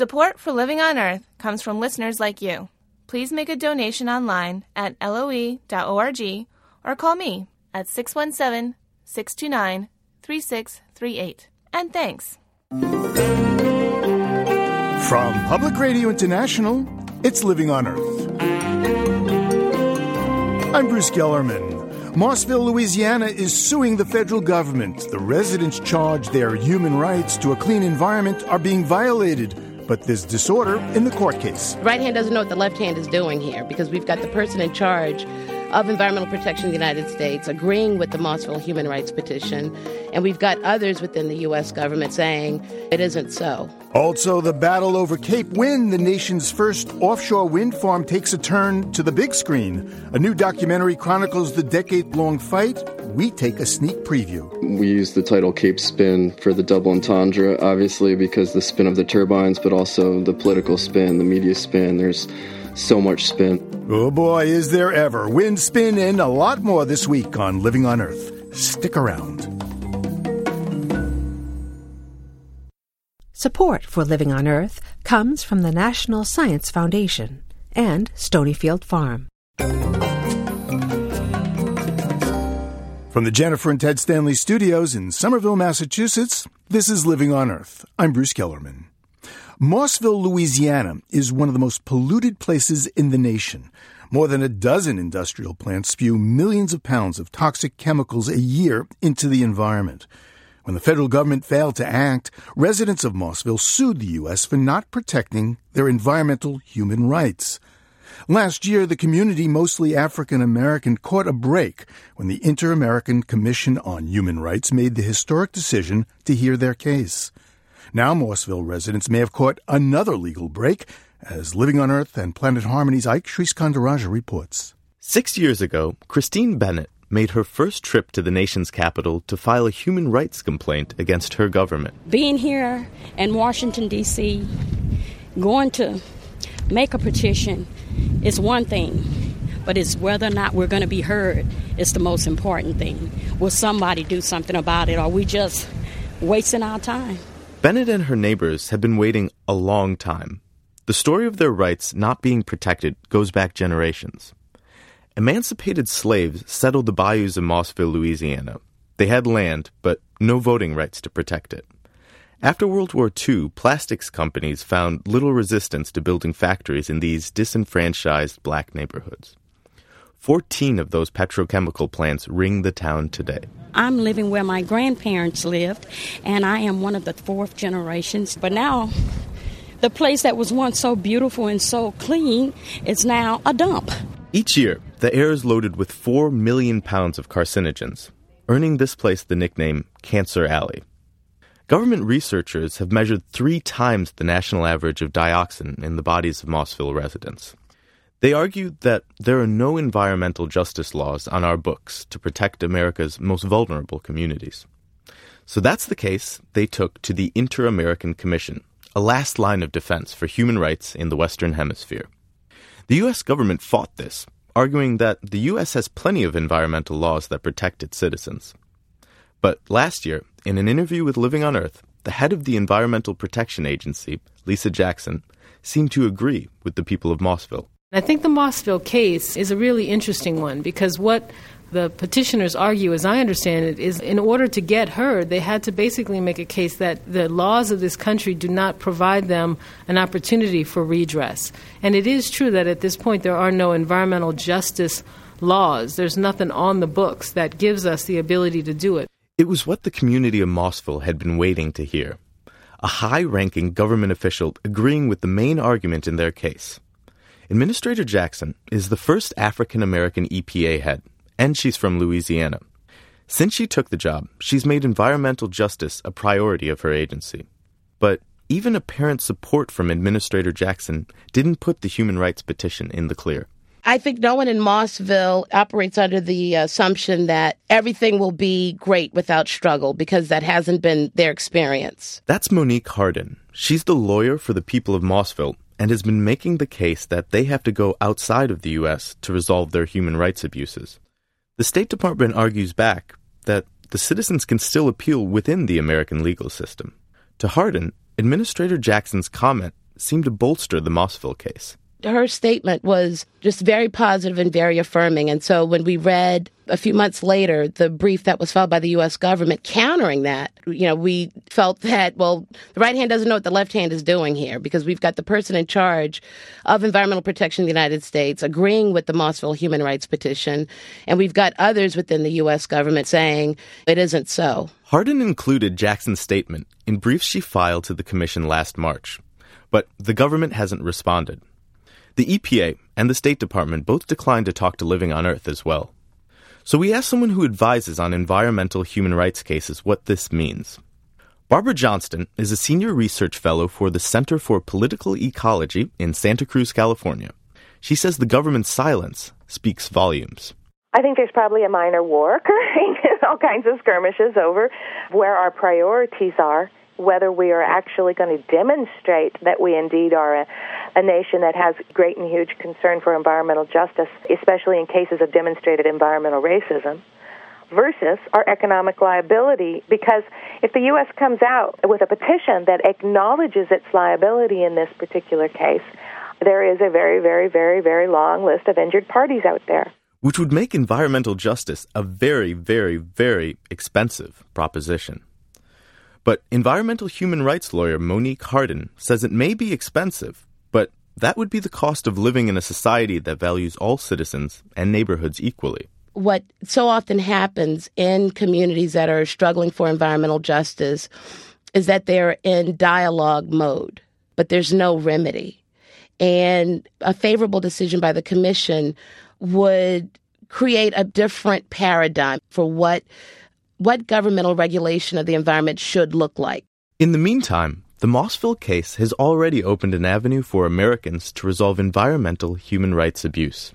Support for Living on Earth comes from listeners like you. Please make a donation online at loe.org or call me at 617 629 3638. And thanks. From Public Radio International, it's Living on Earth. I'm Bruce Gellerman. Mossville, Louisiana is suing the federal government. The residents charge their human rights to a clean environment are being violated but there's disorder in the court case. Right hand doesn't know what the left hand is doing here because we've got the person in charge of environmental protection in the United States agreeing with the Mossville human rights petition, and we've got others within the U.S. government saying it isn't so. Also, the battle over Cape Wind, the nation's first offshore wind farm, takes a turn to the big screen. A new documentary chronicles the decade long fight. We take a sneak preview. We use the title Cape Spin for the double entendre, obviously, because the spin of the turbines, but also the political spin, the media spin. There's so much spin. Oh boy, is there ever. Wind, spin, and a lot more this week on Living on Earth. Stick around. Support for Living on Earth comes from the National Science Foundation and Stonyfield Farm. From the Jennifer and Ted Stanley studios in Somerville, Massachusetts, this is Living on Earth. I'm Bruce Gellerman. Mossville, Louisiana is one of the most polluted places in the nation. More than a dozen industrial plants spew millions of pounds of toxic chemicals a year into the environment. When the federal government failed to act, residents of Mossville sued the U.S. for not protecting their environmental human rights. Last year, the community, mostly African American, caught a break when the Inter American Commission on Human Rights made the historic decision to hear their case. Now, Mossville residents may have caught another legal break, as Living on Earth and Planet Harmony's Ike Sriskandarajah reports. Six years ago, Christine Bennett made her first trip to the nation's capital to file a human rights complaint against her government. Being here in Washington, D.C., going to make a petition is one thing, but it's whether or not we're going to be heard is the most important thing. Will somebody do something about it, or are we just wasting our time? Bennett and her neighbors have been waiting a long time. The story of their rights not being protected goes back generations. Emancipated slaves settled the bayous of Mossville, Louisiana. They had land, but no voting rights to protect it. After World War II, plastics companies found little resistance to building factories in these disenfranchised black neighborhoods. 14 of those petrochemical plants ring the town today. I'm living where my grandparents lived, and I am one of the fourth generations. But now, the place that was once so beautiful and so clean is now a dump. Each year, the air is loaded with 4 million pounds of carcinogens, earning this place the nickname Cancer Alley. Government researchers have measured three times the national average of dioxin in the bodies of Mossville residents. They argued that there are no environmental justice laws on our books to protect America's most vulnerable communities. So that's the case they took to the Inter American Commission, a last line of defense for human rights in the Western Hemisphere. The U.S. government fought this, arguing that the U.S. has plenty of environmental laws that protect its citizens. But last year, in an interview with Living on Earth, the head of the Environmental Protection Agency, Lisa Jackson, seemed to agree with the people of Mossville. I think the Mossville case is a really interesting one because what the petitioners argue, as I understand it, is in order to get heard, they had to basically make a case that the laws of this country do not provide them an opportunity for redress. And it is true that at this point there are no environmental justice laws. There's nothing on the books that gives us the ability to do it. It was what the community of Mossville had been waiting to hear. A high ranking government official agreeing with the main argument in their case. Administrator Jackson is the first African American EPA head, and she's from Louisiana. Since she took the job, she's made environmental justice a priority of her agency. But even apparent support from Administrator Jackson didn't put the human rights petition in the clear. I think no one in Mossville operates under the assumption that everything will be great without struggle because that hasn't been their experience. That's Monique Hardin. She's the lawyer for the people of Mossville and has been making the case that they have to go outside of the U.S. to resolve their human rights abuses. The State Department argues back that the citizens can still appeal within the American legal system. To Hardin, Administrator Jackson's comment seemed to bolster the Mossville case her statement was just very positive and very affirming. And so when we read a few months later the brief that was filed by the U.S. government countering that, you know, we felt that, well, the right hand doesn't know what the left hand is doing here because we've got the person in charge of environmental protection in the United States agreeing with the Mossville human rights petition. And we've got others within the U.S. government saying it isn't so. Hardin included Jackson's statement in briefs she filed to the commission last March. But the government hasn't responded. The EPA and the State Department both declined to talk to Living on Earth as well. So we asked someone who advises on environmental human rights cases what this means. Barbara Johnston is a senior research fellow for the Center for Political Ecology in Santa Cruz, California. She says the government's silence speaks volumes. I think there's probably a minor war occurring, all kinds of skirmishes over where our priorities are whether we are actually going to demonstrate that we indeed are a, a nation that has great and huge concern for environmental justice, especially in cases of demonstrated environmental racism versus our economic liability. Because if the U.S. comes out with a petition that acknowledges its liability in this particular case, there is a very, very, very, very long list of injured parties out there. Which would make environmental justice a very, very, very expensive proposition. But environmental human rights lawyer Monique Hardin says it may be expensive, but that would be the cost of living in a society that values all citizens and neighborhoods equally. What so often happens in communities that are struggling for environmental justice is that they're in dialogue mode, but there's no remedy. And a favorable decision by the commission would create a different paradigm for what what governmental regulation of the environment should look like. In the meantime, the Mossville case has already opened an avenue for Americans to resolve environmental human rights abuse.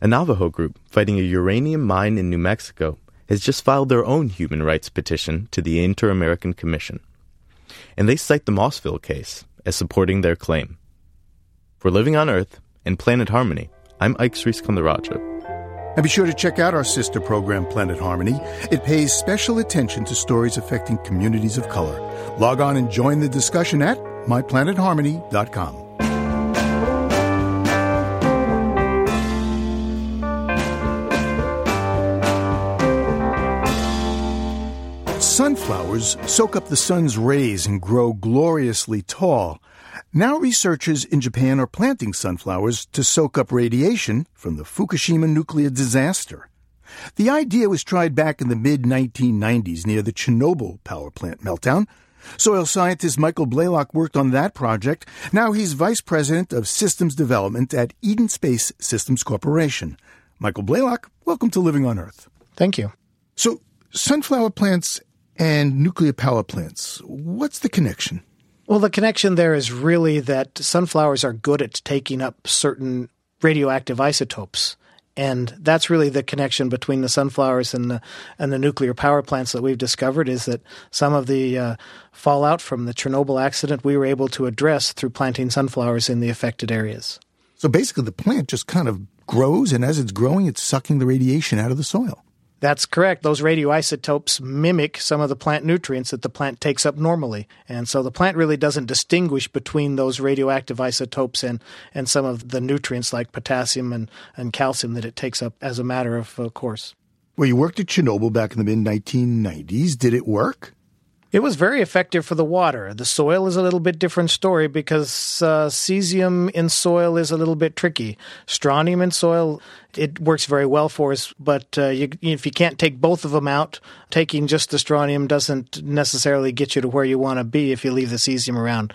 A Navajo group fighting a uranium mine in New Mexico has just filed their own human rights petition to the Inter American Commission. And they cite the Mossville case as supporting their claim. For Living on Earth and Planet Harmony, I'm Ike Sriskandarajah. And be sure to check out our sister program, Planet Harmony. It pays special attention to stories affecting communities of color. Log on and join the discussion at myplanetharmony.com. Sunflowers soak up the sun's rays and grow gloriously tall. Now, researchers in Japan are planting sunflowers to soak up radiation from the Fukushima nuclear disaster. The idea was tried back in the mid 1990s near the Chernobyl power plant meltdown. Soil scientist Michael Blaylock worked on that project. Now he's vice president of systems development at Eden Space Systems Corporation. Michael Blaylock, welcome to Living on Earth. Thank you. So, sunflower plants and nuclear power plants, what's the connection? Well, the connection there is really that sunflowers are good at taking up certain radioactive isotopes. And that's really the connection between the sunflowers and the and the nuclear power plants that we've discovered is that some of the uh, fallout from the Chernobyl accident we were able to address through planting sunflowers in the affected areas. So basically, the plant just kind of grows, and as it's growing, it's sucking the radiation out of the soil. That's correct. Those radioisotopes mimic some of the plant nutrients that the plant takes up normally. And so the plant really doesn't distinguish between those radioactive isotopes and, and some of the nutrients like potassium and, and calcium that it takes up as a matter of course. Well, you worked at Chernobyl back in the mid 1990s. Did it work? It was very effective for the water. The soil is a little bit different story because uh, cesium in soil is a little bit tricky. Strontium in soil, it works very well for us, but uh, you, if you can't take both of them out, taking just the strontium doesn't necessarily get you to where you want to be if you leave the cesium around.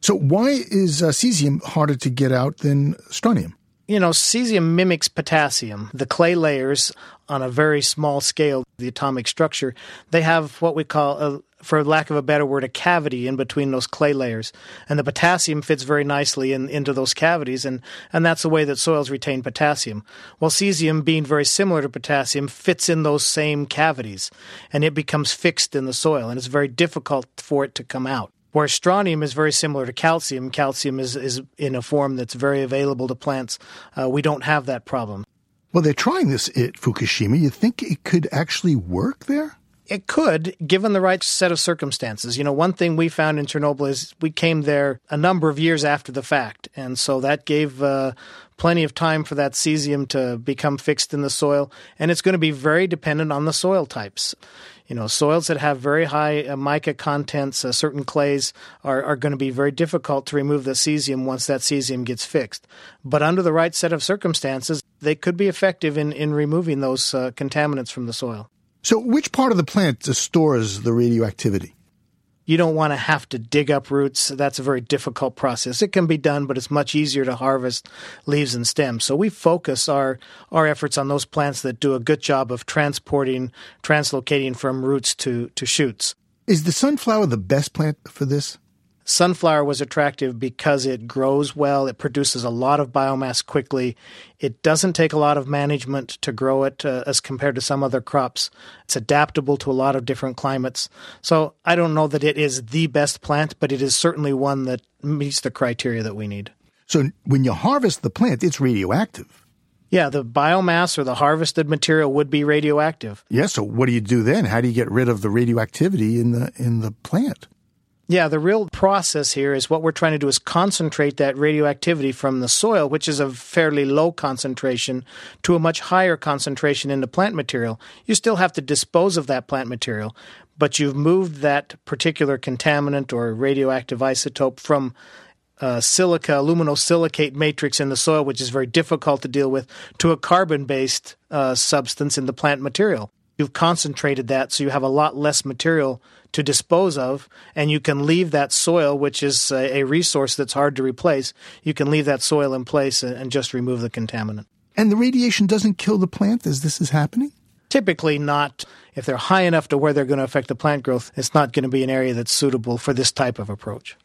So, why is uh, cesium harder to get out than strontium? You know, cesium mimics potassium. The clay layers on a very small scale, the atomic structure, they have what we call a for lack of a better word, a cavity in between those clay layers. And the potassium fits very nicely in, into those cavities, and, and that's the way that soils retain potassium. While cesium, being very similar to potassium, fits in those same cavities, and it becomes fixed in the soil, and it's very difficult for it to come out. Where strontium is very similar to calcium. Calcium is, is in a form that's very available to plants. Uh, we don't have that problem. Well, they're trying this at Fukushima. You think it could actually work there? It could, given the right set of circumstances. You know, one thing we found in Chernobyl is we came there a number of years after the fact, and so that gave uh, plenty of time for that cesium to become fixed in the soil, and it's going to be very dependent on the soil types. You know, soils that have very high uh, mica contents, uh, certain clays, are, are going to be very difficult to remove the cesium once that cesium gets fixed. But under the right set of circumstances, they could be effective in, in removing those uh, contaminants from the soil. So, which part of the plant stores the radioactivity? you don't want to have to dig up roots. That's a very difficult process. It can be done, but it's much easier to harvest leaves and stems. So we focus our, our efforts on those plants that do a good job of transporting, translocating from roots to, to shoots. Is the sunflower the best plant for this? Sunflower was attractive because it grows well, it produces a lot of biomass quickly. It doesn't take a lot of management to grow it uh, as compared to some other crops. It's adaptable to a lot of different climates. So I don't know that it is the best plant, but it is certainly one that meets the criteria that we need. So when you harvest the plant, it's radioactive. Yeah, the biomass or the harvested material would be radioactive. Yeah, so what do you do then? How do you get rid of the radioactivity in the in the plant? Yeah, the real process here is what we're trying to do is concentrate that radioactivity from the soil, which is a fairly low concentration, to a much higher concentration in the plant material. You still have to dispose of that plant material, but you've moved that particular contaminant or radioactive isotope from uh, silica, aluminosilicate matrix in the soil, which is very difficult to deal with, to a carbon based uh, substance in the plant material. You've concentrated that so you have a lot less material to dispose of, and you can leave that soil, which is a, a resource that's hard to replace, you can leave that soil in place and, and just remove the contaminant. And the radiation doesn't kill the plant as this is happening? Typically not. If they're high enough to where they're going to affect the plant growth, it's not going to be an area that's suitable for this type of approach.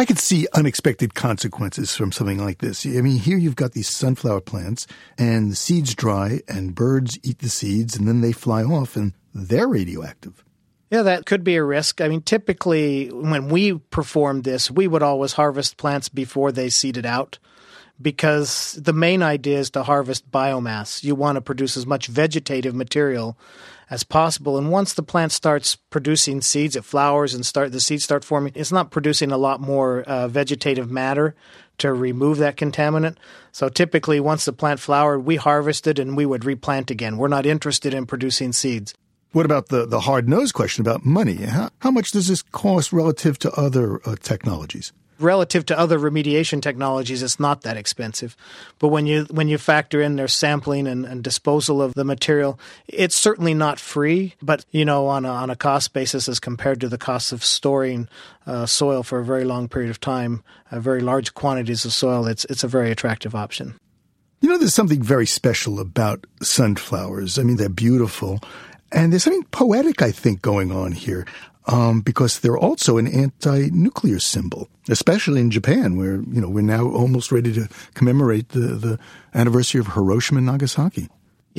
I could see unexpected consequences from something like this. I mean, here you've got these sunflower plants, and the seeds dry, and birds eat the seeds, and then they fly off, and they're radioactive. Yeah, that could be a risk. I mean, typically when we performed this, we would always harvest plants before they seeded out because the main idea is to harvest biomass. You want to produce as much vegetative material as possible. And once the plant starts producing seeds, it flowers and start the seeds start forming. It's not producing a lot more uh, vegetative matter to remove that contaminant. So typically, once the plant flowered, we harvested and we would replant again. We're not interested in producing seeds. What about the, the hard nosed question about money? How, how much does this cost relative to other uh, technologies? Relative to other remediation technologies, it's not that expensive. But when you when you factor in their sampling and, and disposal of the material, it's certainly not free. But you know, on a, on a cost basis, as compared to the cost of storing uh, soil for a very long period of time, uh, very large quantities of soil, it's it's a very attractive option. You know, there's something very special about sunflowers. I mean, they're beautiful. And there's something poetic, I think, going on here. Um, because they're also an anti-nuclear symbol, especially in Japan, where you know we're now almost ready to commemorate the, the anniversary of Hiroshima and Nagasaki.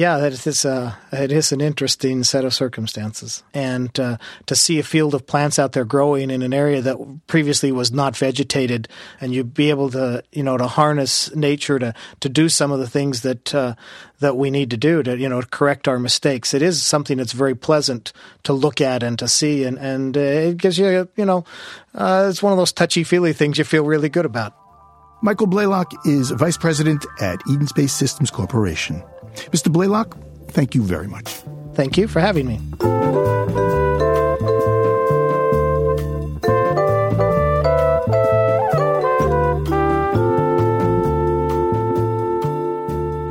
Yeah, that is a, it is an interesting set of circumstances, and uh, to see a field of plants out there growing in an area that previously was not vegetated, and you be able to you know to harness nature to to do some of the things that uh, that we need to do to you know correct our mistakes. It is something that's very pleasant to look at and to see, and and uh, it gives you you know uh, it's one of those touchy feely things you feel really good about. Michael Blaylock is vice president at Eden Space Systems Corporation. Mr. Blaylock, thank you very much. Thank you for having me.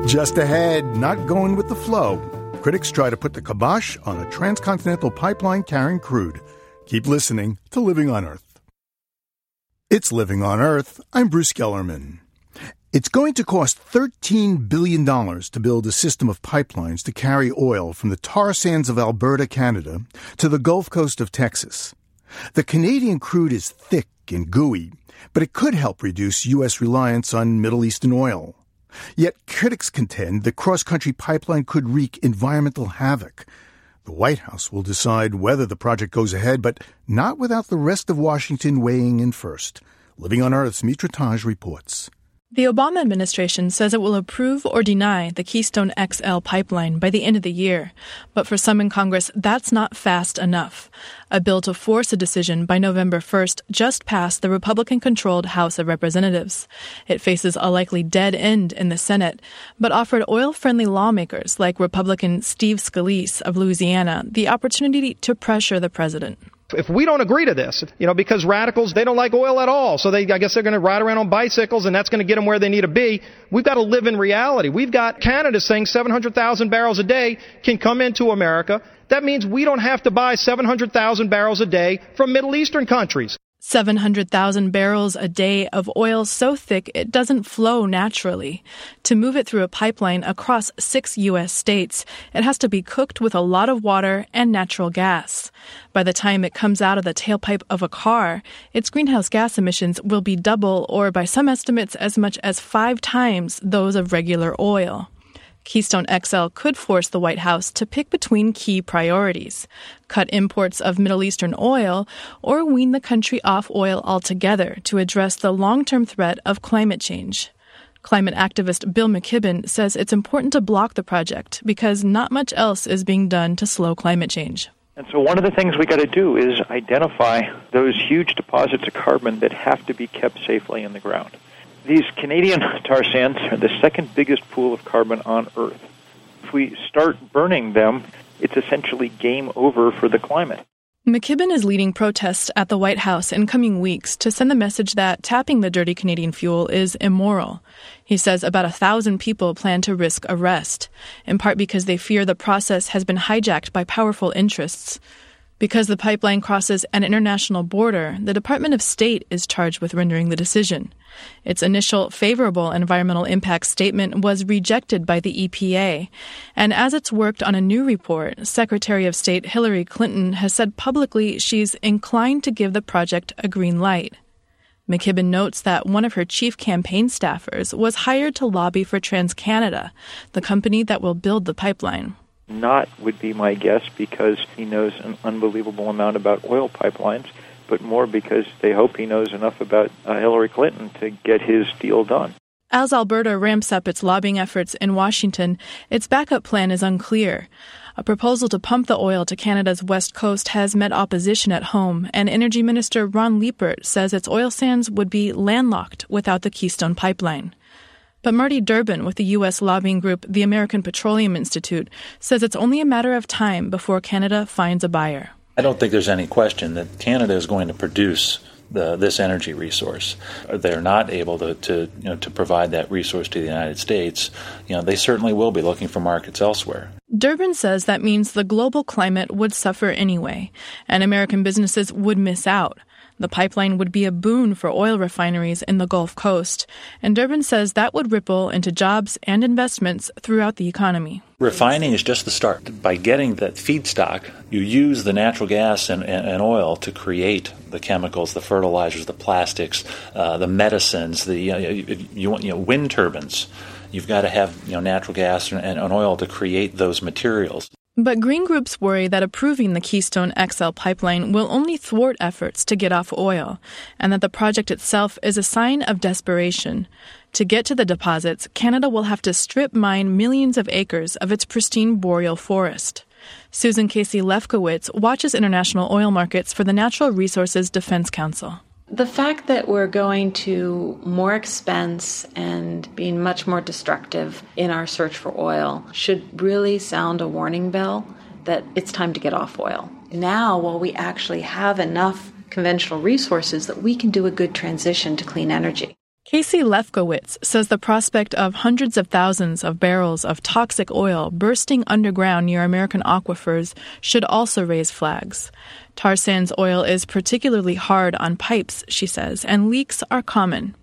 Just ahead, not going with the flow. Critics try to put the kibosh on a transcontinental pipeline carrying crude. Keep listening to Living on Earth. It's Living on Earth. I'm Bruce Gellerman. It's going to cost $13 billion to build a system of pipelines to carry oil from the tar sands of Alberta, Canada, to the Gulf Coast of Texas. The Canadian crude is thick and gooey, but it could help reduce U.S. reliance on Middle Eastern oil. Yet critics contend the cross country pipeline could wreak environmental havoc. The White House will decide whether the project goes ahead, but not without the rest of Washington weighing in first. Living on Earth's Mitra Taj reports. The Obama administration says it will approve or deny the Keystone XL pipeline by the end of the year, but for some in Congress, that's not fast enough. A bill to force a decision by November 1st just passed the Republican controlled House of Representatives. It faces a likely dead end in the Senate, but offered oil friendly lawmakers like Republican Steve Scalise of Louisiana the opportunity to pressure the president. If we don't agree to this, you know, because radicals, they don't like oil at all. So they, I guess they're going to ride around on bicycles and that's going to get them where they need to be. We've got to live in reality. We've got Canada saying 700,000 barrels a day can come into America. That means we don't have to buy 700,000 barrels a day from Middle Eastern countries. 700,000 barrels a day of oil so thick it doesn't flow naturally. To move it through a pipeline across six U.S. states, it has to be cooked with a lot of water and natural gas. By the time it comes out of the tailpipe of a car, its greenhouse gas emissions will be double or by some estimates as much as five times those of regular oil. Keystone XL could force the White House to pick between key priorities cut imports of Middle Eastern oil or wean the country off oil altogether to address the long term threat of climate change. Climate activist Bill McKibben says it's important to block the project because not much else is being done to slow climate change. And so, one of the things we got to do is identify those huge deposits of carbon that have to be kept safely in the ground. These Canadian tar sands are the second biggest pool of carbon on Earth. If we start burning them, it's essentially game over for the climate. McKibben is leading protests at the White House in coming weeks to send the message that tapping the dirty Canadian fuel is immoral. He says about a thousand people plan to risk arrest, in part because they fear the process has been hijacked by powerful interests. Because the pipeline crosses an international border, the Department of State is charged with rendering the decision. Its initial favorable environmental impact statement was rejected by the EPA. And as it's worked on a new report, Secretary of State Hillary Clinton has said publicly she's inclined to give the project a green light. McKibben notes that one of her chief campaign staffers was hired to lobby for TransCanada, the company that will build the pipeline not would be my guess because he knows an unbelievable amount about oil pipelines, but more because they hope he knows enough about uh, Hillary Clinton to get his deal done. As Alberta ramps up its lobbying efforts in Washington, its backup plan is unclear. A proposal to pump the oil to Canada's west coast has met opposition at home, and Energy Minister Ron Liepert says its oil sands would be landlocked without the Keystone pipeline. But Marty Durbin with the U.S. lobbying group the American Petroleum Institute says it's only a matter of time before Canada finds a buyer. I don't think there's any question that Canada is going to produce the, this energy resource. They're not able to, to, you know, to provide that resource to the United States. You know, they certainly will be looking for markets elsewhere. Durbin says that means the global climate would suffer anyway, and American businesses would miss out. The pipeline would be a boon for oil refineries in the Gulf Coast, and Durbin says that would ripple into jobs and investments throughout the economy. Refining is just the start. By getting that feedstock, you use the natural gas and, and, oil to create the chemicals, the fertilizers, the plastics, uh, the medicines, the you, know, you want you know wind turbines. You've got to have you know natural gas and, and oil to create those materials. But green groups worry that approving the Keystone XL pipeline will only thwart efforts to get off oil, and that the project itself is a sign of desperation. To get to the deposits, Canada will have to strip mine millions of acres of its pristine boreal forest. Susan Casey Lefkowitz watches international oil markets for the Natural Resources Defense Council. The fact that we're going to more expense and being much more destructive in our search for oil should really sound a warning bell that it's time to get off oil. Now, while we actually have enough conventional resources, that we can do a good transition to clean energy. Casey Lefkowitz says the prospect of hundreds of thousands of barrels of toxic oil bursting underground near American aquifers should also raise flags. Tar sands oil is particularly hard on pipes, she says, and leaks are common.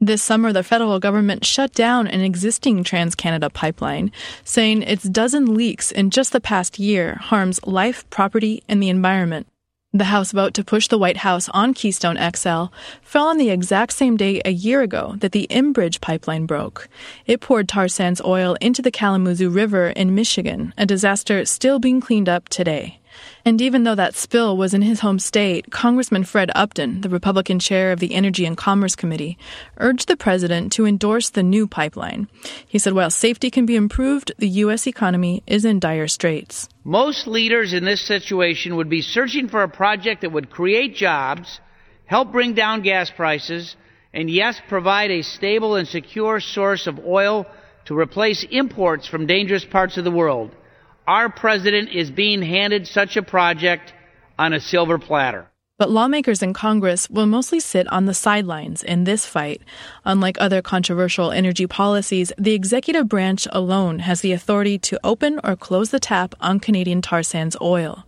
This summer, the federal government shut down an existing TransCanada pipeline, saying its dozen leaks in just the past year harms life, property, and the environment. The House vote to push the White House on Keystone XL fell on the exact same day a year ago that the Enbridge pipeline broke. It poured tar sands oil into the Kalamazoo River in Michigan, a disaster still being cleaned up today. And even though that spill was in his home state, Congressman Fred Upton, the Republican chair of the Energy and Commerce Committee, urged the president to endorse the new pipeline. He said while safety can be improved, the U.S. economy is in dire straits. Most leaders in this situation would be searching for a project that would create jobs, help bring down gas prices, and yes, provide a stable and secure source of oil to replace imports from dangerous parts of the world. Our president is being handed such a project on a silver platter. But lawmakers in Congress will mostly sit on the sidelines in this fight. Unlike other controversial energy policies, the executive branch alone has the authority to open or close the tap on Canadian tar sands oil.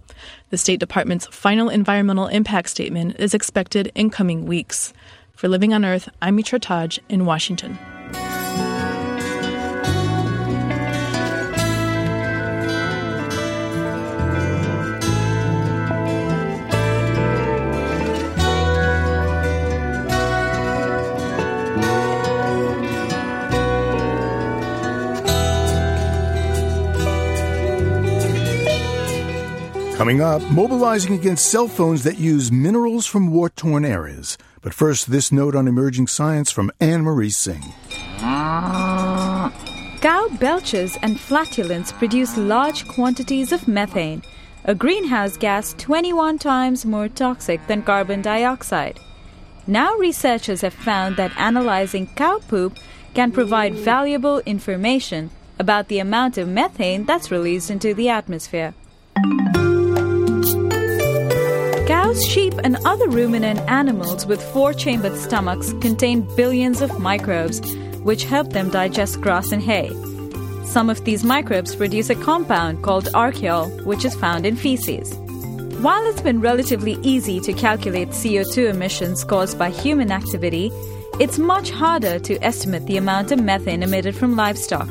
The State Department's final environmental impact statement is expected in coming weeks. For Living on Earth, I'm Mitra Taj in Washington. Coming up, mobilizing against cell phones that use minerals from war torn areas. But first, this note on emerging science from Anne Marie Singh. Cow belches and flatulence produce large quantities of methane, a greenhouse gas 21 times more toxic than carbon dioxide. Now, researchers have found that analyzing cow poop can provide valuable information about the amount of methane that's released into the atmosphere. Cows, sheep, and other ruminant animals with four chambered stomachs contain billions of microbes, which help them digest grass and hay. Some of these microbes produce a compound called archaeol, which is found in feces. While it's been relatively easy to calculate CO2 emissions caused by human activity, it's much harder to estimate the amount of methane emitted from livestock.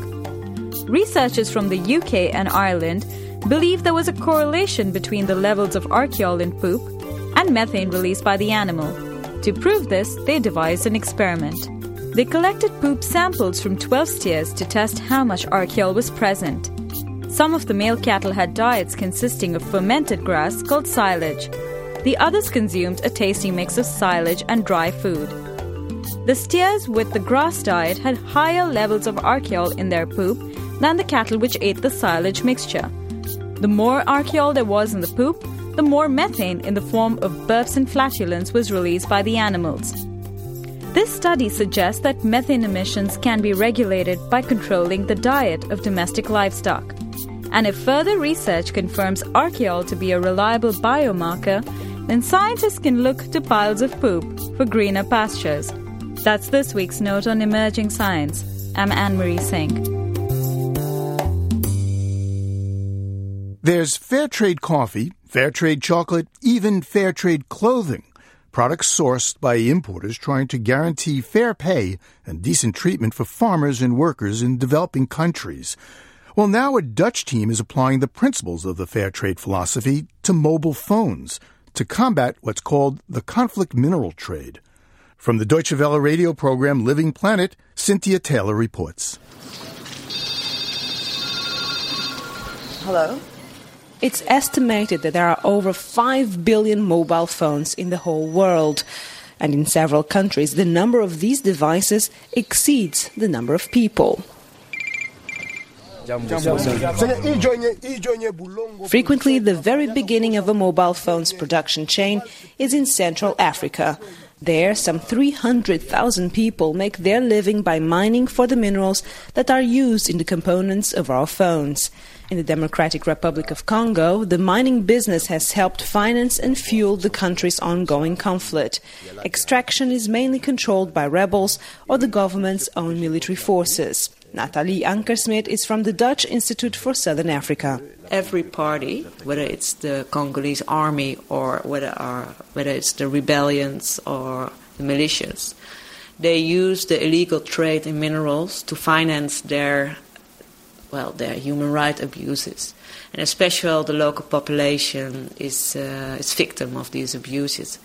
Researchers from the UK and Ireland believe there was a correlation between the levels of archaeol in poop and methane released by the animal. To prove this, they devised an experiment. They collected poop samples from 12 steers to test how much archaeol was present. Some of the male cattle had diets consisting of fermented grass called silage. The others consumed a tasty mix of silage and dry food. The steers with the grass diet had higher levels of archaeol in their poop than the cattle which ate the silage mixture. The more archaeol there was in the poop, the more methane in the form of burps and flatulence was released by the animals. This study suggests that methane emissions can be regulated by controlling the diet of domestic livestock. And if further research confirms archaeol to be a reliable biomarker, then scientists can look to piles of poop for greener pastures. That's this week's note on emerging science. I'm Anne Marie Singh. There's fair trade coffee, fair trade chocolate, even fair trade clothing. Products sourced by importers trying to guarantee fair pay and decent treatment for farmers and workers in developing countries. Well, now a Dutch team is applying the principles of the fair trade philosophy to mobile phones to combat what's called the conflict mineral trade. From the Deutsche Welle radio program Living Planet, Cynthia Taylor reports. Hello? It's estimated that there are over 5 billion mobile phones in the whole world. And in several countries, the number of these devices exceeds the number of people. Frequently, the very beginning of a mobile phone's production chain is in Central Africa. There, some 300,000 people make their living by mining for the minerals that are used in the components of our phones. In the Democratic Republic of Congo, the mining business has helped finance and fuel the country's ongoing conflict. Extraction is mainly controlled by rebels or the government's own military forces. Nathalie Ankersmit is from the Dutch Institute for Southern Africa. Every party, whether it's the Congolese army or whether, are, whether it's the rebellions or the militias, they use the illegal trade in minerals to finance their well, there are human rights abuses. And especially the local population is, uh, is victim of these abuses.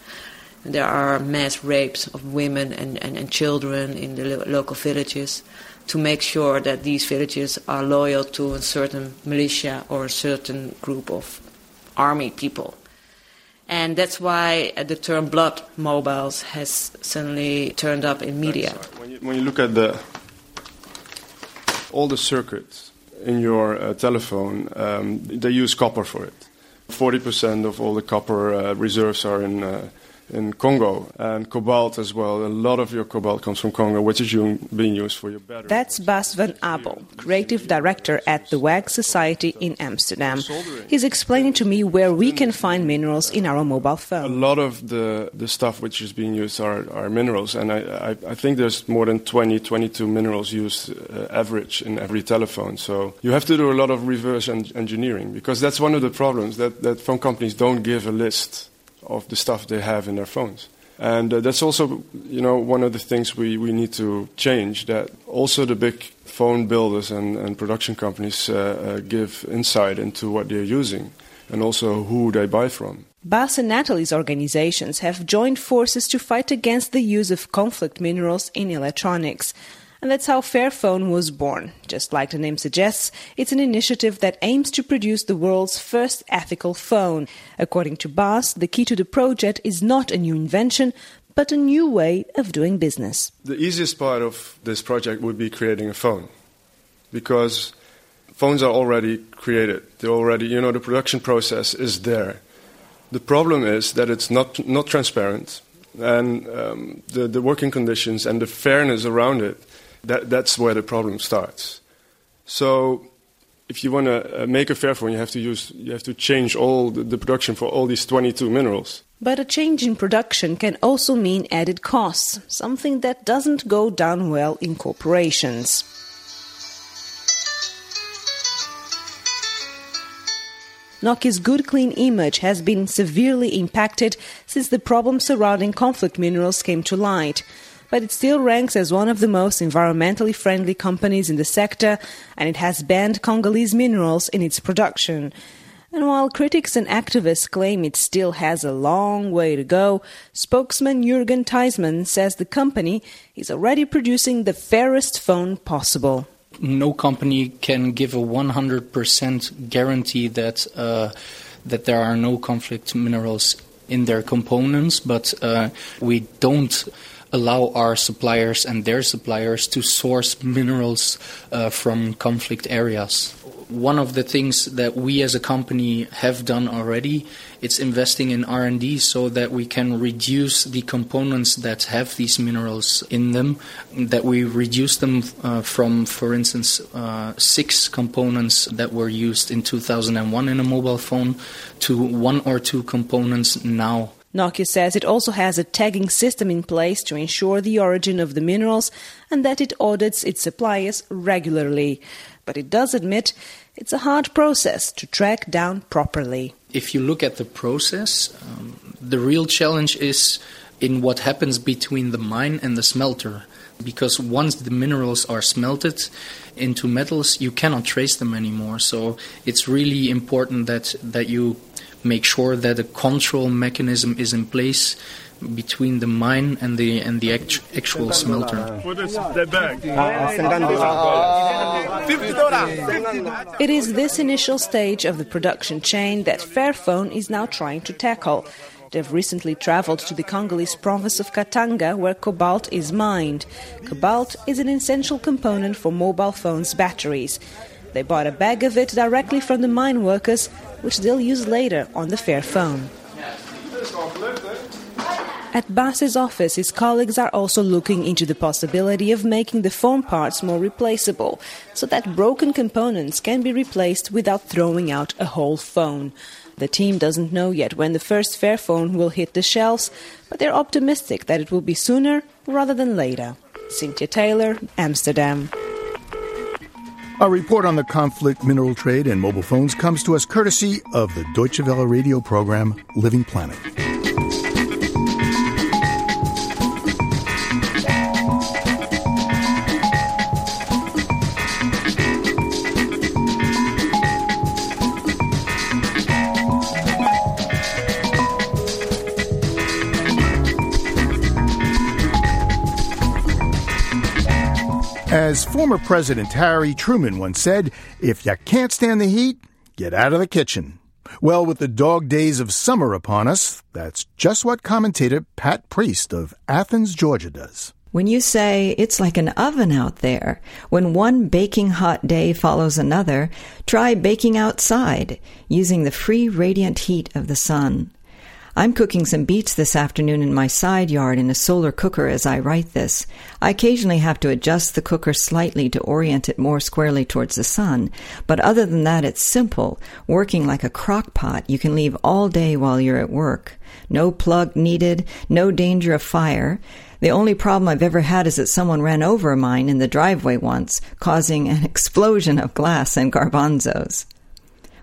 There are mass rapes of women and, and, and children in the lo- local villages to make sure that these villages are loyal to a certain militia or a certain group of army people. And that's why the term blood mobiles has suddenly turned up in media. When you, when you look at the all the circuits in your uh, telephone, um, they use copper for it. 40% of all the copper uh, reserves are in uh, in Congo and cobalt as well. A lot of your cobalt comes from Congo, which is being used for your battery. That's Bas van Abel, creative director at the Waag Society in Amsterdam. He's explaining to me where we can find minerals in our mobile phone. A lot of the, the stuff which is being used are, are minerals, and I, I, I think there's more than 20, 22 minerals used uh, average in every telephone. So you have to do a lot of reverse en- engineering because that's one of the problems that, that phone companies don't give a list of the stuff they have in their phones. And uh, that's also, you know, one of the things we, we need to change. That also the big phone builders and, and production companies uh, uh, give insight into what they're using and also who they buy from. Bas and Nathalie's organizations have joined forces to fight against the use of conflict minerals in electronics. And that's how Fairphone was born. Just like the name suggests, it's an initiative that aims to produce the world's first ethical phone. According to Bas, the key to the project is not a new invention, but a new way of doing business. The easiest part of this project would be creating a phone. Because phones are already created. They're already, you know, the production process is there. The problem is that it's not, not transparent, and um, the, the working conditions and the fairness around it that, that's where the problem starts. So if you want to uh, make a Fairphone, you have to use you have to change all the, the, production for all these 22 minerals. But a change in production can also mean added costs, something that doesn't go down well in corporations. Nokia's good clean image has been severely impacted since the problems surrounding conflict minerals came to light but it still ranks as one of the most environmentally friendly companies in the sector, and it has banned Congolese minerals in its production. And while critics and activists claim it still has a long way to go, spokesman Jurgen Theismann says the company is already producing the fairest phone possible. No company can give a 100% guarantee that uh, that there are no conflict minerals in their components, but uh, we don't allow our suppliers and their suppliers to source minerals uh, from conflict areas. One of the things that we as a company have done already it's investing in R&D so that we can reduce the components that have these minerals in them that we reduce them uh, from for instance uh, 6 components that were used in 2001 in a mobile phone to one or two components now Nokia says it also has a tagging system in place to ensure the origin of the minerals and that it audits its suppliers regularly. But it does admit it's a hard process to track down properly. If you look at the process, um, the real challenge is in what happens between the mine and the smelter. Because once the minerals are smelted into metals, you cannot trace them anymore. So it's really important that, that you make sure that a control mechanism is in place between the mine and the and the act- actual smelter. It is this initial stage of the production chain that Fairphone is now trying to tackle. They've recently traveled to the Congolese province of Katanga, where cobalt is mined. Cobalt is an essential component for mobile phones' batteries. They bought a bag of it directly from the mine workers which they'll use later on the Fairphone. At Bas's office, his colleagues are also looking into the possibility of making the phone parts more replaceable, so that broken components can be replaced without throwing out a whole phone. The team doesn't know yet when the first Fairphone will hit the shelves, but they're optimistic that it will be sooner rather than later. Cynthia Taylor, Amsterdam. Our report on the conflict, mineral trade, and mobile phones comes to us courtesy of the Deutsche Welle radio program Living Planet. As former President Harry Truman once said, if you can't stand the heat, get out of the kitchen. Well, with the dog days of summer upon us, that's just what commentator Pat Priest of Athens, Georgia does. When you say it's like an oven out there, when one baking hot day follows another, try baking outside using the free radiant heat of the sun. I'm cooking some beets this afternoon in my side yard in a solar cooker as I write this. I occasionally have to adjust the cooker slightly to orient it more squarely towards the sun, but other than that, it's simple, working like a crock pot you can leave all day while you're at work. No plug needed, no danger of fire. The only problem I've ever had is that someone ran over mine in the driveway once, causing an explosion of glass and garbanzos.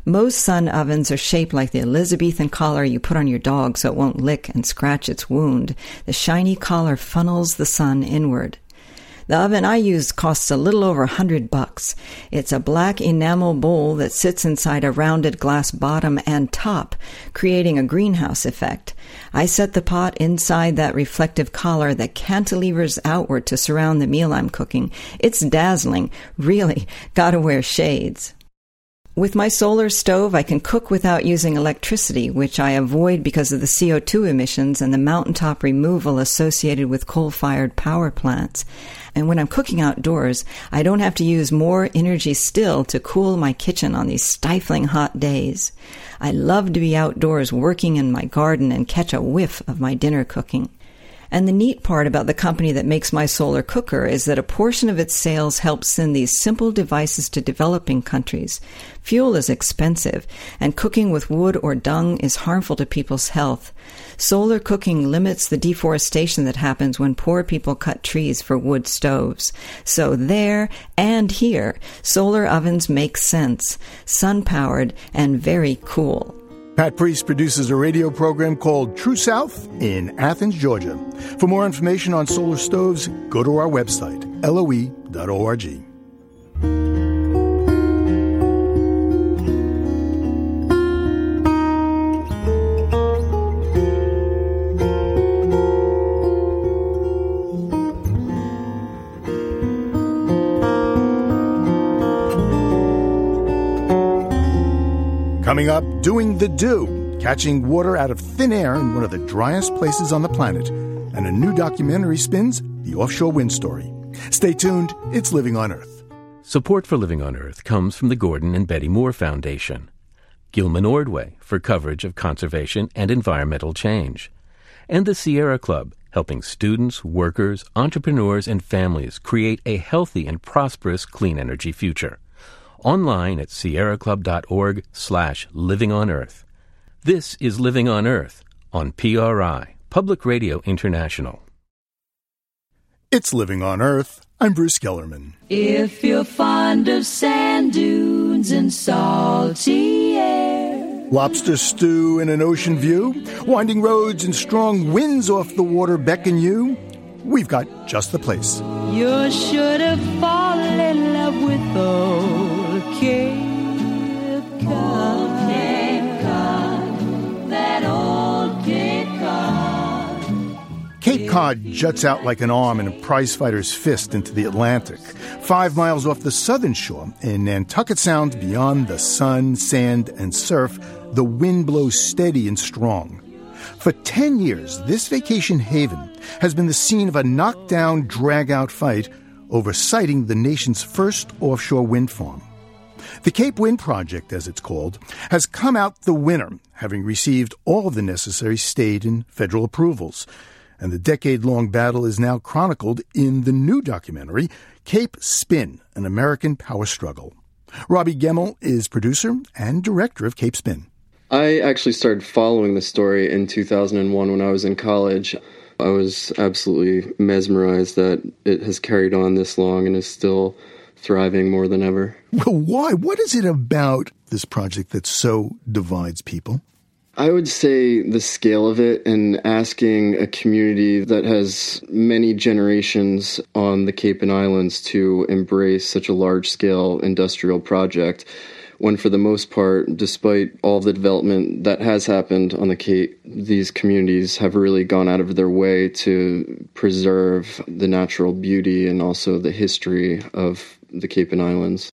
Most sun ovens are shaped like the Elizabethan collar you put on your dog so it won't lick and scratch its wound. The shiny collar funnels the sun inward. The oven I use costs a little over a hundred bucks. It's a black enamel bowl that sits inside a rounded glass bottom and top, creating a greenhouse effect. I set the pot inside that reflective collar that cantilevers outward to surround the meal I'm cooking. It's dazzling. Really, gotta wear shades. With my solar stove, I can cook without using electricity, which I avoid because of the CO2 emissions and the mountaintop removal associated with coal fired power plants. And when I'm cooking outdoors, I don't have to use more energy still to cool my kitchen on these stifling hot days. I love to be outdoors working in my garden and catch a whiff of my dinner cooking. And the neat part about the company that makes my solar cooker is that a portion of its sales helps send these simple devices to developing countries. Fuel is expensive, and cooking with wood or dung is harmful to people's health. Solar cooking limits the deforestation that happens when poor people cut trees for wood stoves. So there and here, solar ovens make sense, sun powered and very cool. Pat Priest produces a radio program called True South in Athens, Georgia. For more information on solar stoves, go to our website, loe.org. Coming up, doing the do, catching water out of thin air in one of the driest places on the planet, and a new documentary spins the offshore wind story. Stay tuned, it's Living on Earth. Support for Living on Earth comes from the Gordon and Betty Moore Foundation, Gilman Ordway for coverage of conservation and environmental change, and the Sierra Club, helping students, workers, entrepreneurs, and families create a healthy and prosperous clean energy future online at sierraclub.org slash living on earth. This is Living on Earth on PRI, Public Radio International. It's Living on Earth. I'm Bruce Gellerman. If you're fond of sand dunes and salty air, Lobster stew in an ocean view, winding roads and strong winds off the water beckon you. We've got just the place. You should have fallen in love with old Cape Cod. Cape Cod, that old Cape Cod. Cape Cod juts out like an arm in a prizefighter's fist into the Atlantic, five miles off the southern shore in Nantucket Sound beyond the sun, sand, and surf. The wind blows steady and strong. For 10 years, this vacation haven has been the scene of a knockdown, drag out fight over siting the nation's first offshore wind farm. The Cape Wind Project, as it's called, has come out the winner, having received all of the necessary state and federal approvals. And the decade long battle is now chronicled in the new documentary, Cape Spin An American Power Struggle. Robbie Gemmel is producer and director of Cape Spin. I actually started following the story in 2001 when I was in college. I was absolutely mesmerized that it has carried on this long and is still thriving more than ever. Well, why? What is it about this project that so divides people? I would say the scale of it and asking a community that has many generations on the Cape and Islands to embrace such a large scale industrial project when for the most part, despite all the development that has happened on the Cape, these communities have really gone out of their way to preserve the natural beauty and also the history of the Cape and Islands.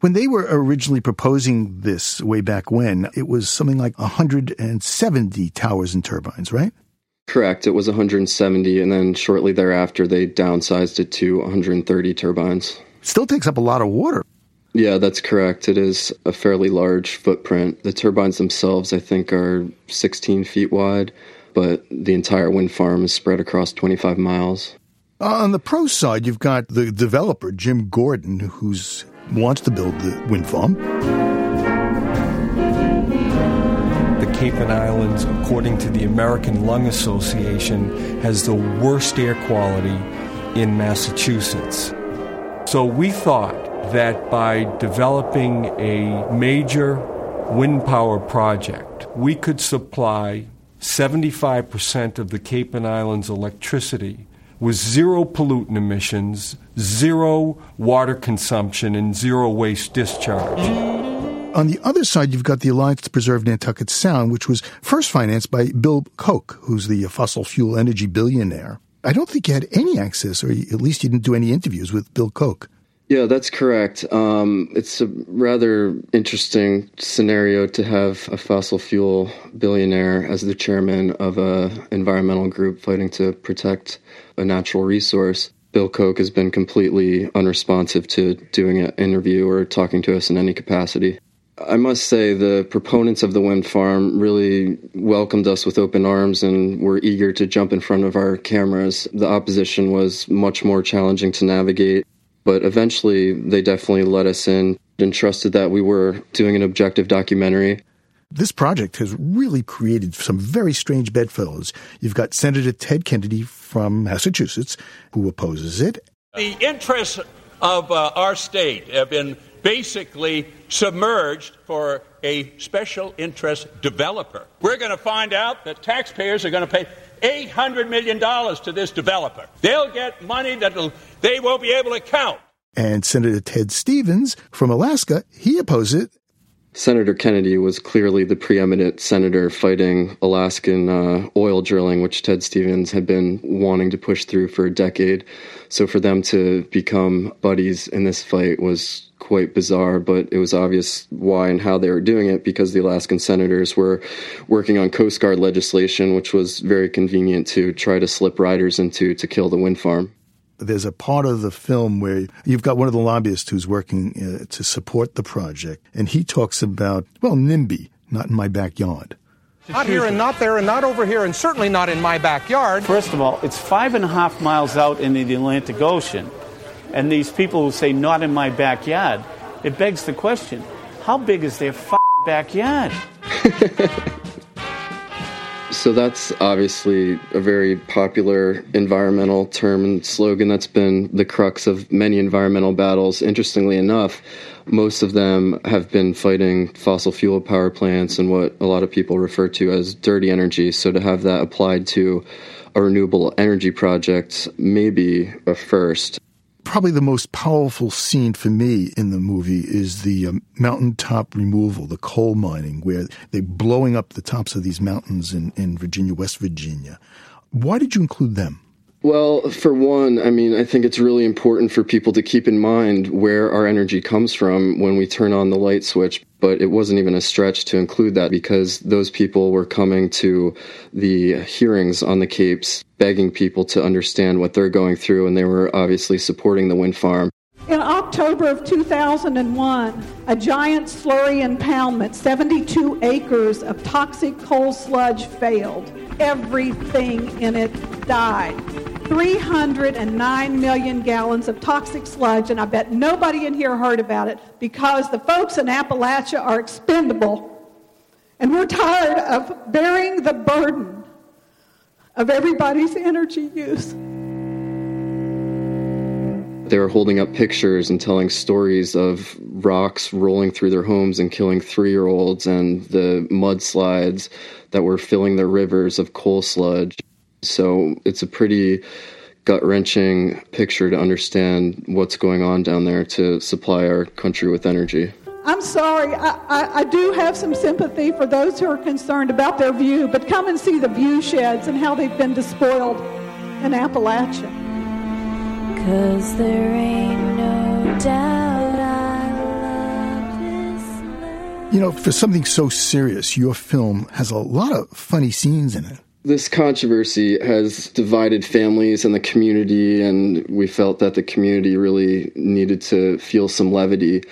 When they were originally proposing this way back when, it was something like 170 towers and turbines, right? Correct. It was 170, and then shortly thereafter, they downsized it to 130 turbines. Still takes up a lot of water. Yeah, that's correct. It is a fairly large footprint. The turbines themselves, I think, are 16 feet wide, but the entire wind farm is spread across 25 miles. Uh, on the pro side, you've got the developer, Jim Gordon, who's wants to build the wind farm. The Cape and Islands, according to the American Lung Association, has the worst air quality in Massachusetts. So we thought that by developing a major wind power project, we could supply 75% of the Cape and Islands electricity with zero pollutant emissions, zero water consumption, and zero waste discharge. On the other side, you've got the Alliance to Preserve Nantucket Sound, which was first financed by Bill Koch, who's the fossil fuel energy billionaire. I don't think you had any access, or at least you didn't do any interviews with Bill Koch. Yeah, that's correct. Um, it's a rather interesting scenario to have a fossil fuel billionaire as the chairman of a environmental group fighting to protect a natural resource. Bill Koch has been completely unresponsive to doing an interview or talking to us in any capacity. I must say, the proponents of the wind farm really welcomed us with open arms and were eager to jump in front of our cameras. The opposition was much more challenging to navigate. But eventually, they definitely let us in and trusted that we were doing an objective documentary. This project has really created some very strange bedfellows. You've got Senator Ted Kennedy from Massachusetts, who opposes it. The interests of uh, our state have been basically submerged for a special interest developer. We're going to find out that taxpayers are going to pay $800 million to this developer. They'll get money that they won't be able to count. And Senator Ted Stevens from Alaska, he opposed it. Senator Kennedy was clearly the preeminent senator fighting Alaskan uh, oil drilling, which Ted Stevens had been wanting to push through for a decade. So for them to become buddies in this fight was quite bizarre, but it was obvious why and how they were doing it because the Alaskan senators were working on Coast Guard legislation, which was very convenient to try to slip riders into to kill the wind farm. There's a part of the film where you've got one of the lobbyists who's working uh, to support the project, and he talks about, well, NIMBY, not in my backyard. Not here and not there and not over here and certainly not in my backyard. First of all, it's five and a half miles out in the Atlantic Ocean and these people who say not in my backyard, it begs the question: How big is their backyard? so that's obviously a very popular environmental term and slogan that's been the crux of many environmental battles. Interestingly enough, most of them have been fighting fossil fuel power plants and what a lot of people refer to as dirty energy. So to have that applied to a renewable energy project may be a first probably the most powerful scene for me in the movie is the um, mountaintop removal, the coal mining, where they're blowing up the tops of these mountains in, in Virginia, West Virginia. Why did you include them? Well, for one, I mean, I think it's really important for people to keep in mind where our energy comes from when we turn on the light switch. But it wasn't even a stretch to include that because those people were coming to the hearings on the Capes begging people to understand what they're going through, and they were obviously supporting the wind farm. In October of 2001, a giant slurry impoundment, 72 acres of toxic coal sludge failed. Everything in it died. 309 million gallons of toxic sludge, and I bet nobody in here heard about it because the folks in Appalachia are expendable. And we're tired of bearing the burden of everybody's energy use. They were holding up pictures and telling stories of rocks rolling through their homes and killing three year olds and the mudslides that were filling their rivers of coal sludge. So it's a pretty gut wrenching picture to understand what's going on down there to supply our country with energy. I'm sorry, I, I, I, do have some sympathy for those who are concerned about their view, but come and see the view sheds and how they've been despoiled in Appalachia. Cause there ain't no doubt You know, for something so serious, your film has a lot of funny scenes in it. This controversy has divided families and the community, and we felt that the community really needed to feel some levity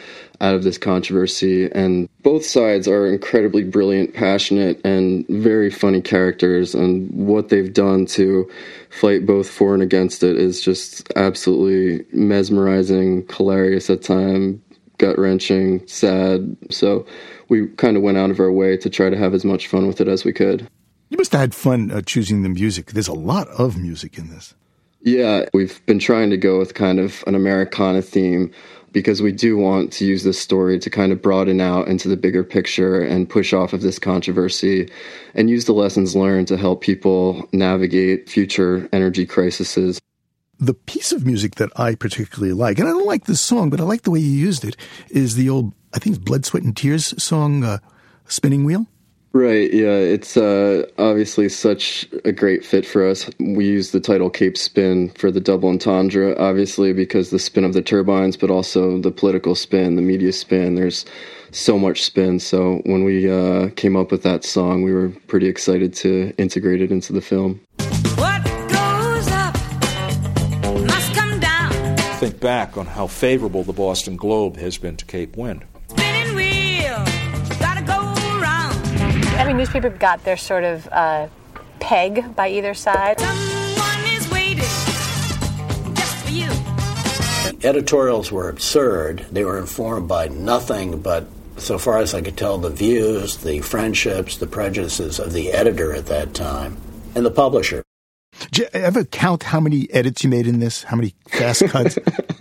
out of this controversy. And both sides are incredibly brilliant, passionate, and very funny characters. And what they've done to fight both for and against it is just absolutely mesmerizing, hilarious at times, gut wrenching, sad. So we kind of went out of our way to try to have as much fun with it as we could. You must have had fun uh, choosing the music. There's a lot of music in this. Yeah, we've been trying to go with kind of an Americana theme because we do want to use this story to kind of broaden out into the bigger picture and push off of this controversy and use the lessons learned to help people navigate future energy crises the piece of music that I particularly like, and I don't like this song, but I like the way you used it, is the old, I think Blood, Sweat, and Tears song, uh, Spinning Wheel. Right, yeah, it's uh, obviously such a great fit for us. We use the title Cape Spin for the double entendre, obviously, because the spin of the turbines, but also the political spin, the media spin. There's so much spin. So when we uh, came up with that song, we were pretty excited to integrate it into the film. think back on how favorable the Boston Globe has been to Cape Wind. Every newspaper got their sort of uh, peg by either side. Editorials were absurd. They were informed by nothing but, so far as I could tell, the views, the friendships, the prejudices of the editor at that time and the publisher. Did you ever count how many edits you made in this? How many fast cuts?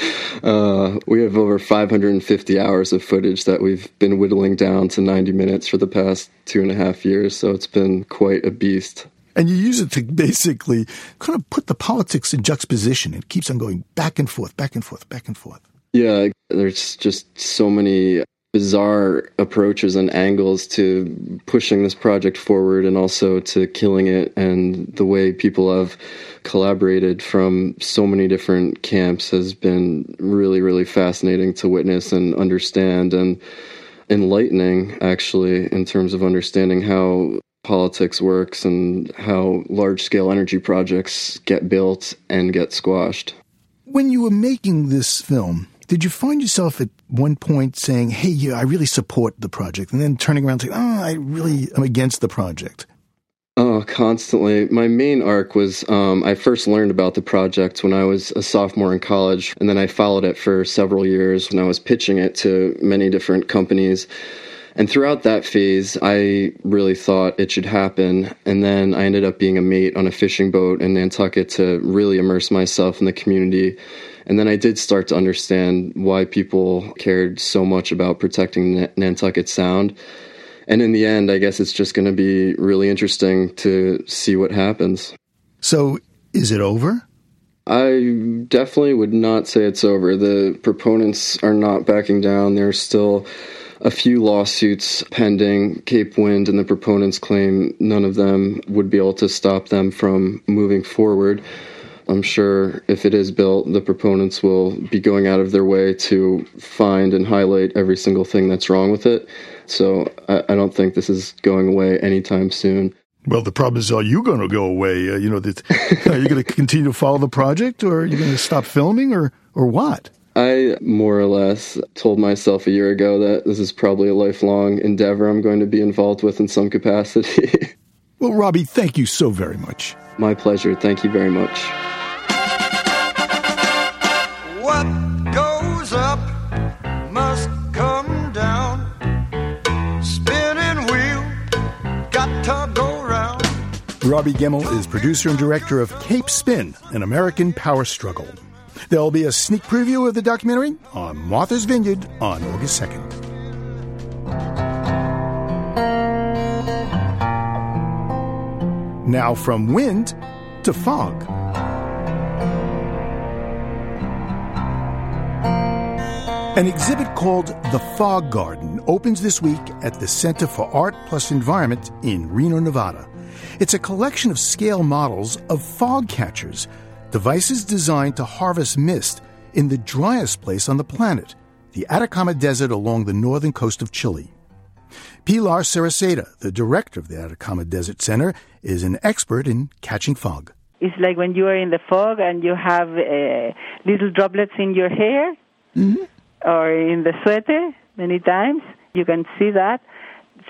uh, we have over 550 hours of footage that we've been whittling down to 90 minutes for the past two and a half years, so it's been quite a beast. And you use it to basically kind of put the politics in juxtaposition. It keeps on going back and forth, back and forth, back and forth. Yeah, there's just so many bizarre approaches and angles to pushing this project forward and also to killing it and the way people have collaborated from so many different camps has been really really fascinating to witness and understand and enlightening actually in terms of understanding how politics works and how large scale energy projects get built and get squashed. When you were making this film did you find yourself at one point saying, "Hey, yeah, I really support the project," and then turning around saying, "Oh, I really am against the project"? Oh, constantly. My main arc was um, I first learned about the project when I was a sophomore in college, and then I followed it for several years when I was pitching it to many different companies. And throughout that phase, I really thought it should happen. And then I ended up being a mate on a fishing boat in Nantucket to really immerse myself in the community and then I did start to understand why people cared so much about protecting Nantucket Sound. And in the end, I guess it's just going to be really interesting to see what happens. So, is it over? I definitely would not say it's over. The proponents are not backing down. There's still a few lawsuits pending. Cape Wind and the proponents claim none of them would be able to stop them from moving forward. I'm sure if it is built, the proponents will be going out of their way to find and highlight every single thing that's wrong with it. So I, I don't think this is going away anytime soon. Well, the problem is, are you going to go away? Uh, you know, that, are you going to continue to follow the project, or are you going to stop filming, or or what? I more or less told myself a year ago that this is probably a lifelong endeavor I'm going to be involved with in some capacity. well, Robbie, thank you so very much. My pleasure. Thank you very much. Robbie Gemmell is producer and director of Cape Spin, an American power struggle. There'll be a sneak preview of the documentary on Martha's Vineyard on August 2nd. Now from wind to fog. An exhibit called The Fog Garden opens this week at the Center for Art Plus Environment in Reno, Nevada. It's a collection of scale models of fog catchers, devices designed to harvest mist in the driest place on the planet, the Atacama Desert along the northern coast of Chile. Pilar Cereceda, the director of the Atacama Desert Center, is an expert in catching fog. It's like when you are in the fog and you have uh, little droplets in your hair mm-hmm. or in the sweater many times. You can see that.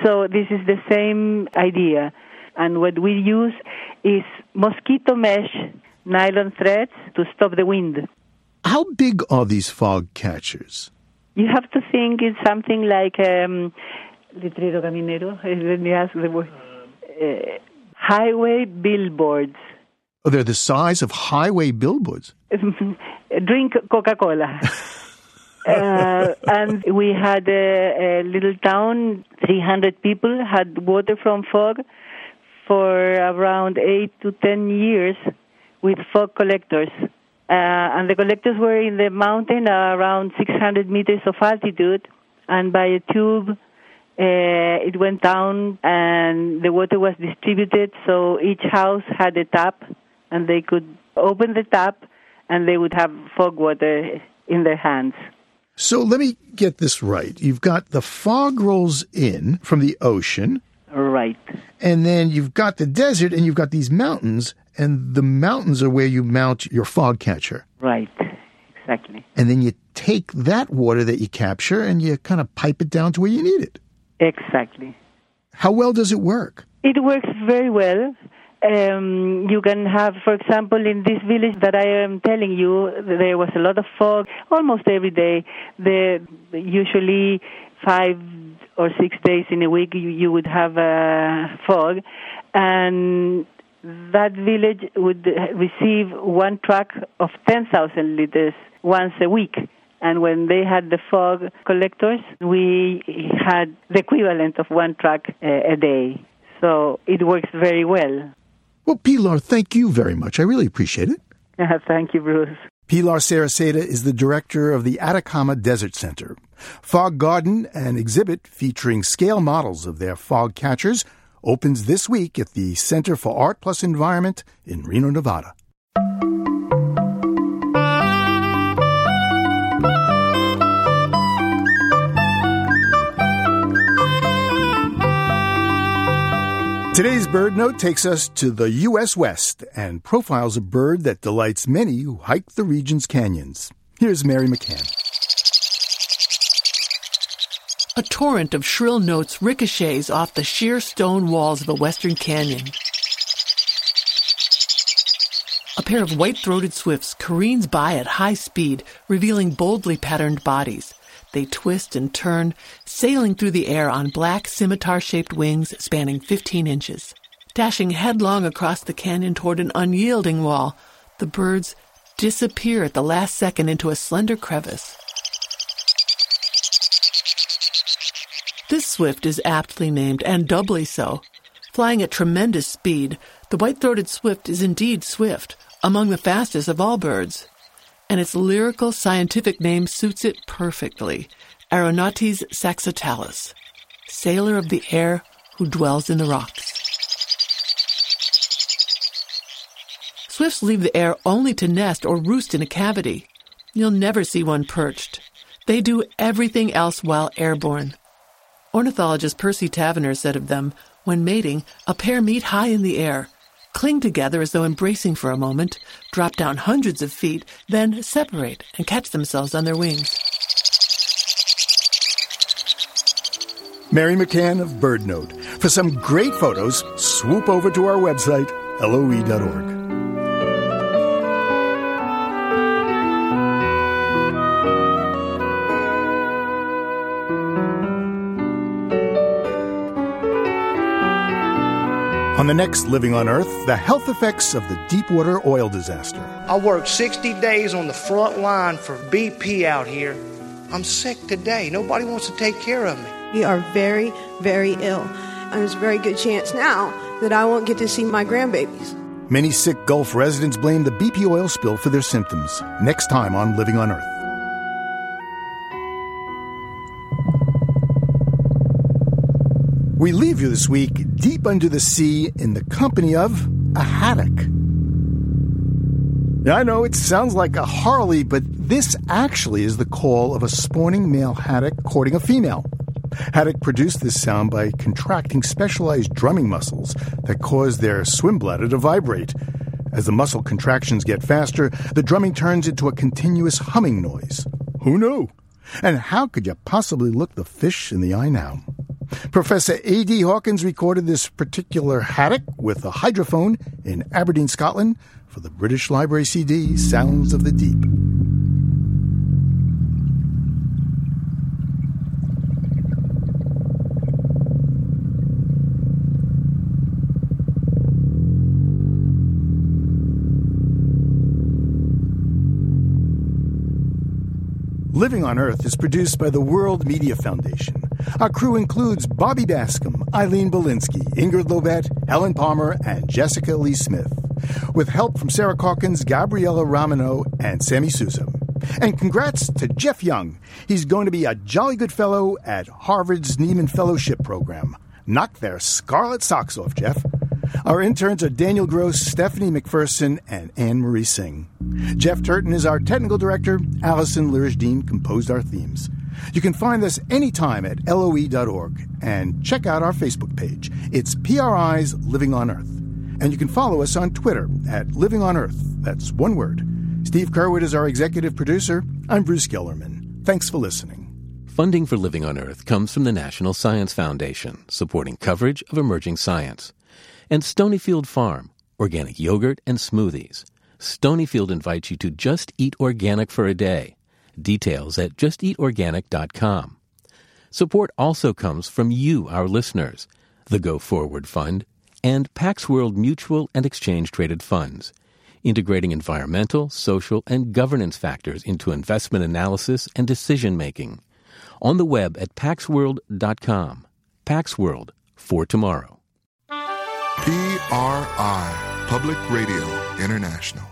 So this is the same idea. And what we use is mosquito mesh nylon threads to stop the wind. How big are these fog catchers? You have to think it's something like um, letrero caminero. Let me ask the word. Uh, highway billboards. Oh, they're the size of highway billboards. Drink Coca Cola. uh, and we had a, a, little town, 300 people had water from fog for around 8 to 10 years with fog collectors. Uh, and the collectors were in the mountain around 600 meters of altitude, and by a tube, uh, it went down and the water was distributed so each house had a tap and they could open the tap and they would have fog water in their hands. So let me get this right. You've got the fog rolls in from the ocean. Right. And then you've got the desert and you've got these mountains, and the mountains are where you mount your fog catcher. Right. Exactly. And then you take that water that you capture and you kind of pipe it down to where you need it. Exactly. How well does it work? It works very well. Um, you can have, for example, in this village that I am telling you, there was a lot of fog almost every day. The usually five or six days in a week you, you would have uh, fog, and that village would receive one truck of 10,000 liters once a week. And when they had the fog collectors, we had the equivalent of one truck a, a day. So it works very well. Well, Pilar, thank you very much. I really appreciate it. thank you, Bruce. Pilar Cereceda is the director of the Atacama Desert Center. Fog Garden, an exhibit featuring scale models of their fog catchers, opens this week at the Center for Art Plus Environment in Reno, Nevada. Today's BirdNote takes us to the U.S. West and profiles a bird that delights many who hike the region's canyons. Here's Mary McCann. A torrent of shrill notes ricochets off the sheer stone walls of a western canyon. A pair of white throated swifts careens by at high speed, revealing boldly patterned bodies. They twist and turn, sailing through the air on black scimitar shaped wings spanning 15 inches. Dashing headlong across the canyon toward an unyielding wall, the birds disappear at the last second into a slender crevice. This swift is aptly named, and doubly so. Flying at tremendous speed, the white throated swift is indeed swift, among the fastest of all birds and its lyrical scientific name suits it perfectly Aeronautes saxatilis, sailor of the air who dwells in the rocks. Swifts leave the air only to nest or roost in a cavity. You'll never see one perched. They do everything else while airborne. Ornithologist Percy Taverner said of them, when mating, a pair meet high in the air, cling together as though embracing for a moment, drop down hundreds of feet, then separate and catch themselves on their wings. Mary McCann of BirdNote. For some great photos, swoop over to our website, loe.org. On the next Living on Earth, the health effects of the Deepwater oil disaster. I worked 60 days on the front line for BP out here. I'm sick today. Nobody wants to take care of me. We are very, very ill. And there's a very good chance now that I won't get to see my grandbabies. Many sick Gulf residents blame the BP oil spill for their symptoms. Next time on Living on Earth. We leave you this week deep under the sea in the company of a haddock. Now, I know it sounds like a Harley, but this actually is the call of a spawning male haddock courting a female. Haddock produced this sound by contracting specialized drumming muscles that cause their swim bladder to vibrate. As the muscle contractions get faster, the drumming turns into a continuous humming noise. Who knew? And how could you possibly look the fish in the eye now? Professor A.D. Hawkins recorded this particular haddock with a hydrophone in Aberdeen, Scotland for the British Library CD Sounds of the Deep. Living on Earth is produced by the World Media Foundation. Our crew includes Bobby Bascomb, Eileen Bolinsky, Ingrid Lovett, Helen Palmer, and Jessica Lee Smith. With help from Sarah Calkins, Gabriella Romano, and Sammy Sousa. And congrats to Jeff Young. He's going to be a jolly good fellow at Harvard's Nieman Fellowship Program. Knock their scarlet socks off, Jeff. Our interns are Daniel Gross, Stephanie McPherson, and Anne Marie Singh. Jeff Turton is our technical director. Allison Lirish composed our themes. You can find us anytime at loe.org and check out our Facebook page. It's PRI's Living on Earth. And you can follow us on Twitter at Living on Earth. That's one word. Steve Curwood is our executive producer. I'm Bruce Gellerman. Thanks for listening. Funding for Living on Earth comes from the National Science Foundation, supporting coverage of emerging science and Stonyfield Farm, organic yogurt and smoothies. Stonyfield invites you to just eat organic for a day. Details at justeatorganic.com. Support also comes from you, our listeners, the Go Forward Fund, and Pax World Mutual and Exchange Traded Funds, integrating environmental, social, and governance factors into investment analysis and decision making. On the web at paxworld.com. Pax World for tomorrow. PRI, Public Radio International.